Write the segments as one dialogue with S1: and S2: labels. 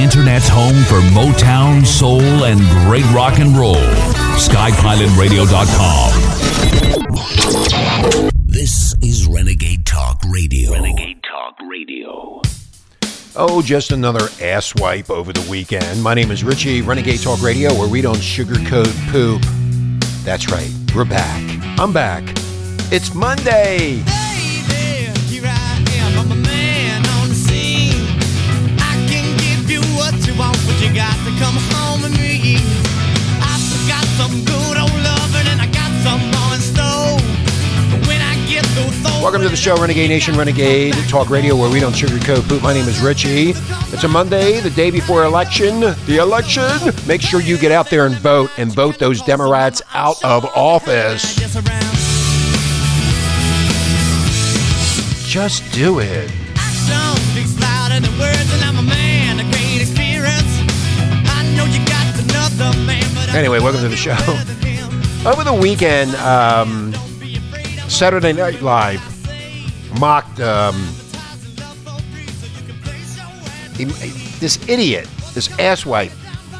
S1: internet's home for Motown, soul, and great rock and roll. SkyPilotRadio.com.
S2: This is Renegade Talk Radio. Renegade Talk Radio.
S3: Oh, just another ass wipe over the weekend. My name is Richie, Renegade Talk Radio, where we don't sugarcoat poop. That's right, we're back. I'm back. It's Monday.
S4: You want, but you got to come home with me. I've got some good old loving and I got some more in store. When I get those
S3: Welcome to the show, Renegade Nation, Renegade Talk Radio, where we don't sugarcoat poop. My name is Richie. It's a Monday, the day before election. The election. Make sure you get out there and vote and vote those Democrats out of office.
S4: Just
S3: do it. Anyway, welcome to the show. Over the weekend, um, Saturday Night Live mocked um, this idiot, this asswipe,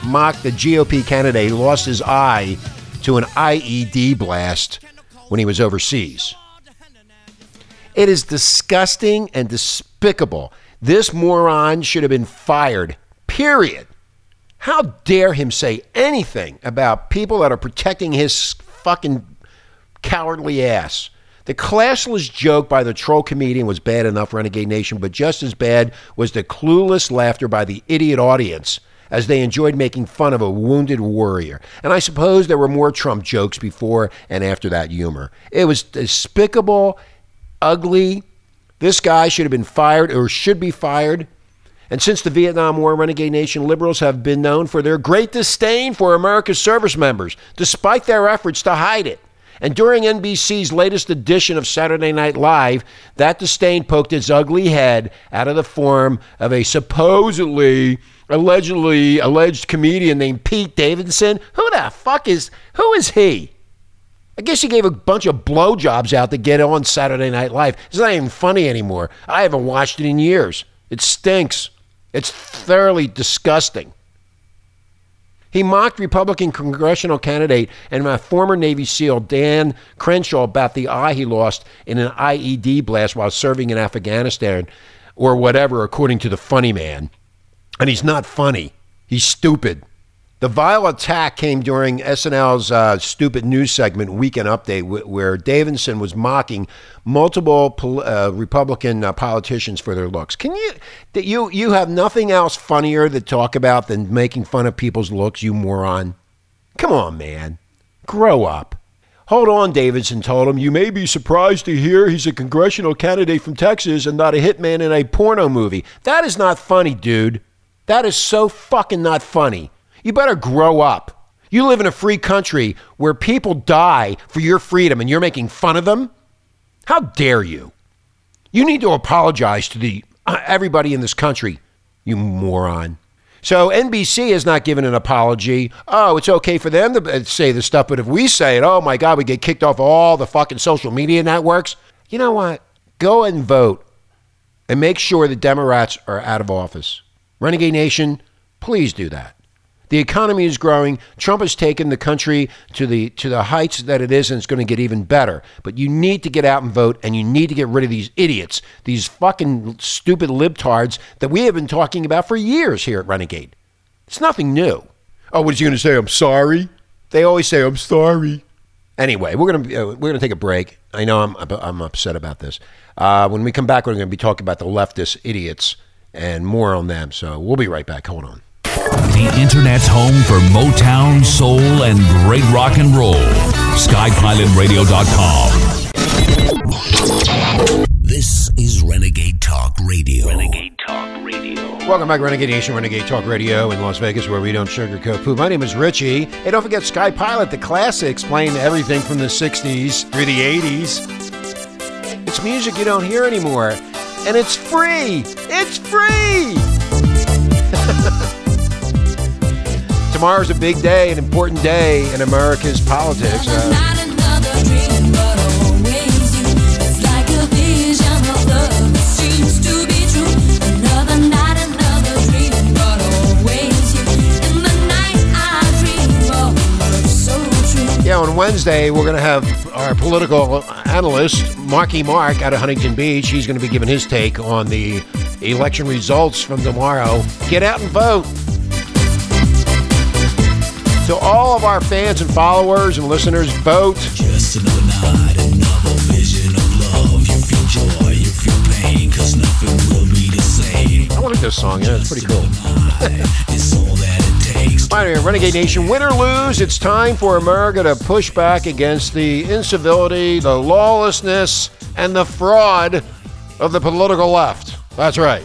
S3: mocked the GOP candidate who lost his eye to an IED blast when he was overseas. It is disgusting and despicable. This moron should have been fired, period. How dare him say anything about people that are protecting his fucking cowardly ass? The classless joke by the troll comedian was bad enough, Renegade Nation, but just as bad was the clueless laughter by the idiot audience as they enjoyed making fun of a wounded warrior. And I suppose there were more Trump jokes before and after that humor. It was despicable, ugly. This guy should have been fired or should be fired. And since the Vietnam War, Renegade Nation liberals have been known for their great disdain for America's service members, despite their efforts to hide it. And during NBC's latest edition of Saturday Night Live, that disdain poked its ugly head out of the form of a supposedly, allegedly, alleged comedian named Pete Davidson. Who the fuck is, who is he? I guess he gave a bunch of blowjobs out to get on Saturday Night Live. It's not even funny anymore. I haven't watched it in years. It stinks. It's thoroughly disgusting. He mocked Republican congressional candidate and my former Navy SEAL Dan Crenshaw about the eye he lost in an IED blast while serving in Afghanistan or whatever, according to the funny man. And he's not funny, he's stupid. The vile attack came during SNL's uh, stupid news segment, Weekend Update, wh- where Davidson was mocking multiple pol- uh, Republican uh, politicians for their looks. Can you that you you have nothing else funnier to talk about than making fun of people's looks, you moron? Come on, man, grow up. Hold on, Davidson told him. You may be surprised to hear he's a congressional candidate from Texas and not a hitman in a porno movie. That is not funny, dude. That is so fucking not funny. You better grow up. You live in a free country where people die for your freedom and you're making fun of them? How dare you? You need to apologize to the uh, everybody in this country, you moron. So NBC has not given an apology. Oh, it's okay for them to uh, say this stuff, but if we say it, oh my God, we get kicked off all the fucking social media networks. You know what? Go and vote and make sure the Democrats are out of office. Renegade Nation, please do that. The economy is growing. Trump has taken the country to the to the heights that it is, and it's going to get even better. But you need to get out and vote, and you need to get rid of these idiots, these fucking stupid libtards that we have been talking about for years here at Renegade. It's nothing new. Oh, what is he going to say? I'm sorry. They always say I'm sorry. Anyway, we're gonna uh, we're gonna take a break. I know I'm I'm upset about this. Uh, when we come back, we're going to be talking about the leftist idiots and more on them. So we'll be right back. Hold on.
S1: The internet's home for Motown, soul, and great rock and roll. SkyPilotRadio.com.
S2: This is Renegade Talk Radio. Renegade Talk Radio.
S3: Welcome back, Renegade Nation, Renegade Talk Radio in Las Vegas, where we don't sugarcoat poop. My name is Richie. Hey, don't forget Sky Pilot, the classics, playing everything from the 60s through the 80s. It's music you don't hear anymore, and it's free. It's free. tomorrow's a big day, an important day in America's politics. Uh,
S5: Yeah,
S3: on Wednesday, we're going to have our political analyst, Marky Mark, out of Huntington Beach. He's going to be giving his take on the election results from tomorrow. Get out and vote. To all of our fans and followers and listeners, vote.
S2: Just another night, another vision of love. You feel joy, you feel pain, cause nothing will be the same.
S3: I like this song. Yeah, it's pretty cool.
S2: It's all that it takes.
S3: All right, Renegade Nation, win or lose, it's time for America to push back against the incivility, the lawlessness, and the fraud of the political left. That's right.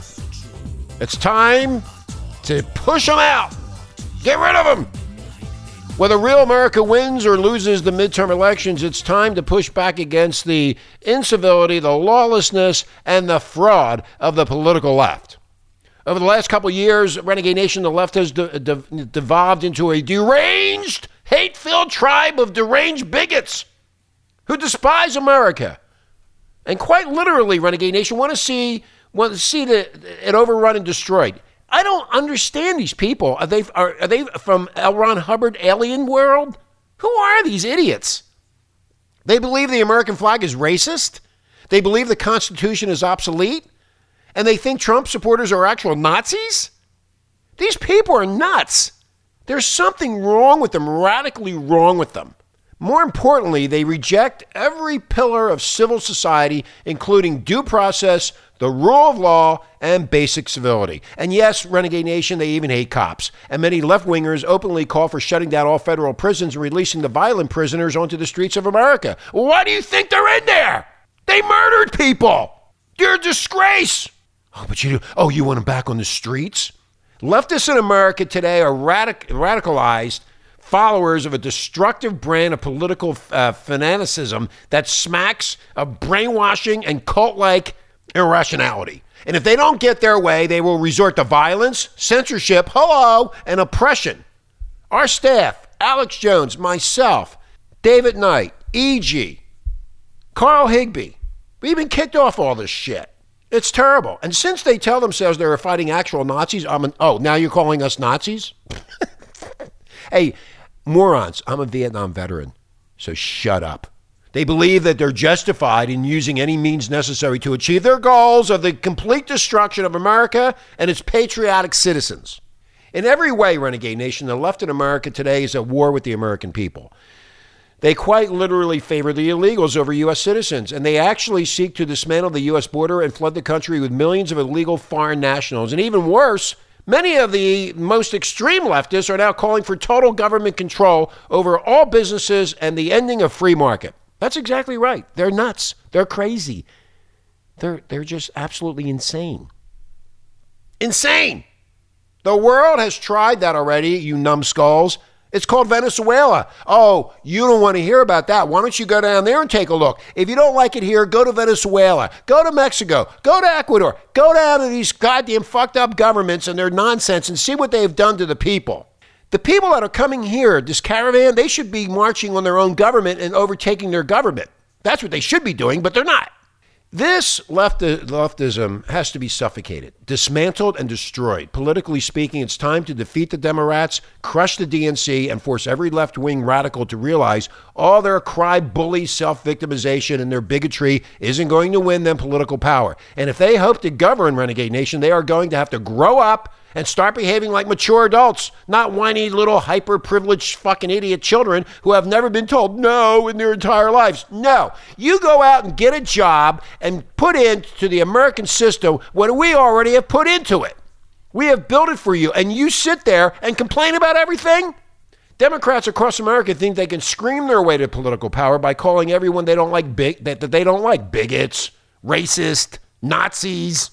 S3: It's time to push them out. Get rid of them. Whether real America wins or loses the midterm elections, it's time to push back against the incivility, the lawlessness, and the fraud of the political left. Over the last couple years, Renegade Nation, the left has de- de- devolved into a deranged, hate filled tribe of deranged bigots who despise America. And quite literally, Renegade Nation want to see want to see the, it overrun and destroyed. I don't understand these people. Are they are, are they from L. Ron Hubbard alien world? Who are these idiots? They believe the American flag is racist. They believe the Constitution is obsolete. And they think Trump supporters are actual Nazis? These people are nuts. There's something wrong with them, radically wrong with them. More importantly, they reject every pillar of civil society, including due process, the rule of law, and basic civility. And yes, Renegade Nation, they even hate cops. And many left wingers openly call for shutting down all federal prisons and releasing the violent prisoners onto the streets of America. Why do you think they're in there? They murdered people. You're a disgrace. Oh, but you oh, you want them back on the streets? Leftists in America today are radic- radicalized followers of a destructive brand of political uh, fanaticism that smacks of brainwashing and cult like irrationality. And if they don't get their way, they will resort to violence, censorship, hello, and oppression. Our staff, Alex Jones, myself, David Knight, E.G., Carl Higbie, we've been kicked off all this shit. It's terrible. And since they tell themselves they're fighting actual Nazis, I'm an, oh, now you're calling us Nazis? hey, morons, I'm a Vietnam veteran, so shut up. They believe that they're justified in using any means necessary to achieve their goals of the complete destruction of America and its patriotic citizens. In every way, Renegade Nation, the left in America today is at war with the American people. They quite literally favor the illegals over U.S. citizens, and they actually seek to dismantle the U.S. border and flood the country with millions of illegal foreign nationals. And even worse, many of the most extreme leftists are now calling for total government control over all businesses and the ending of free market. That's exactly right. They're nuts. They're crazy. They're, they're just absolutely insane. Insane! The world has tried that already, you numbskulls. It's called Venezuela. Oh, you don't want to hear about that. Why don't you go down there and take a look? If you don't like it here, go to Venezuela, go to Mexico, go to Ecuador, go down to these goddamn fucked up governments and their nonsense and see what they've done to the people. The people that are coming here, this caravan, they should be marching on their own government and overtaking their government. That's what they should be doing, but they're not. This left, leftism has to be suffocated, dismantled, and destroyed. Politically speaking, it's time to defeat the Democrats, crush the DNC, and force every left wing radical to realize all their cry, bully, self victimization, and their bigotry isn't going to win them political power. And if they hope to govern Renegade Nation, they are going to have to grow up and start behaving like mature adults, not whiny little hyper privileged fucking idiot children who have never been told no in their entire lives. No, you go out and get a job and put into the American system what we already have put into it. We have built it for you, and you sit there and complain about everything? Democrats across America think they can scream their way to political power by calling everyone they don't like big that, that they don't like bigots, racist, Nazis.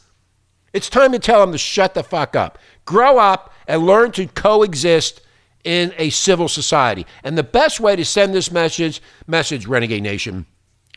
S3: It's time to tell them to shut the fuck up. Grow up and learn to coexist in a civil society. And the best way to send this message, message, Renegade Nation,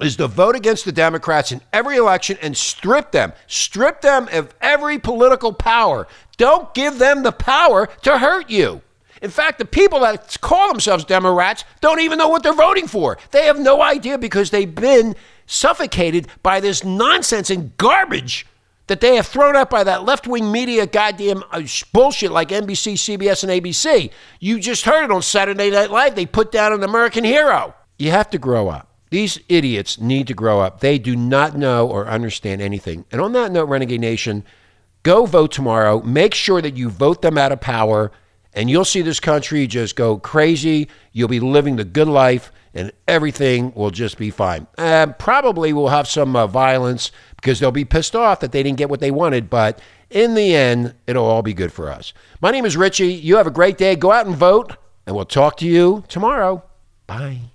S3: is to vote against the Democrats in every election and strip them, strip them of every political power. Don't give them the power to hurt you. In fact, the people that call themselves Democrats don't even know what they're voting for. They have no idea because they've been suffocated by this nonsense and garbage that they have thrown out by that left wing media goddamn uh, bullshit like NBC, CBS, and ABC. You just heard it on Saturday Night Live. They put down an American hero. You have to grow up. These idiots need to grow up. They do not know or understand anything. And on that note, Renegade Nation, go vote tomorrow. Make sure that you vote them out of power, and you'll see this country just go crazy. You'll be living the good life, and everything will just be fine. Uh, probably we'll have some uh, violence because they'll be pissed off that they didn't get what they wanted, but in the end, it'll all be good for us. My name is Richie. You have a great day. Go out and vote, and we'll talk to you tomorrow. Bye.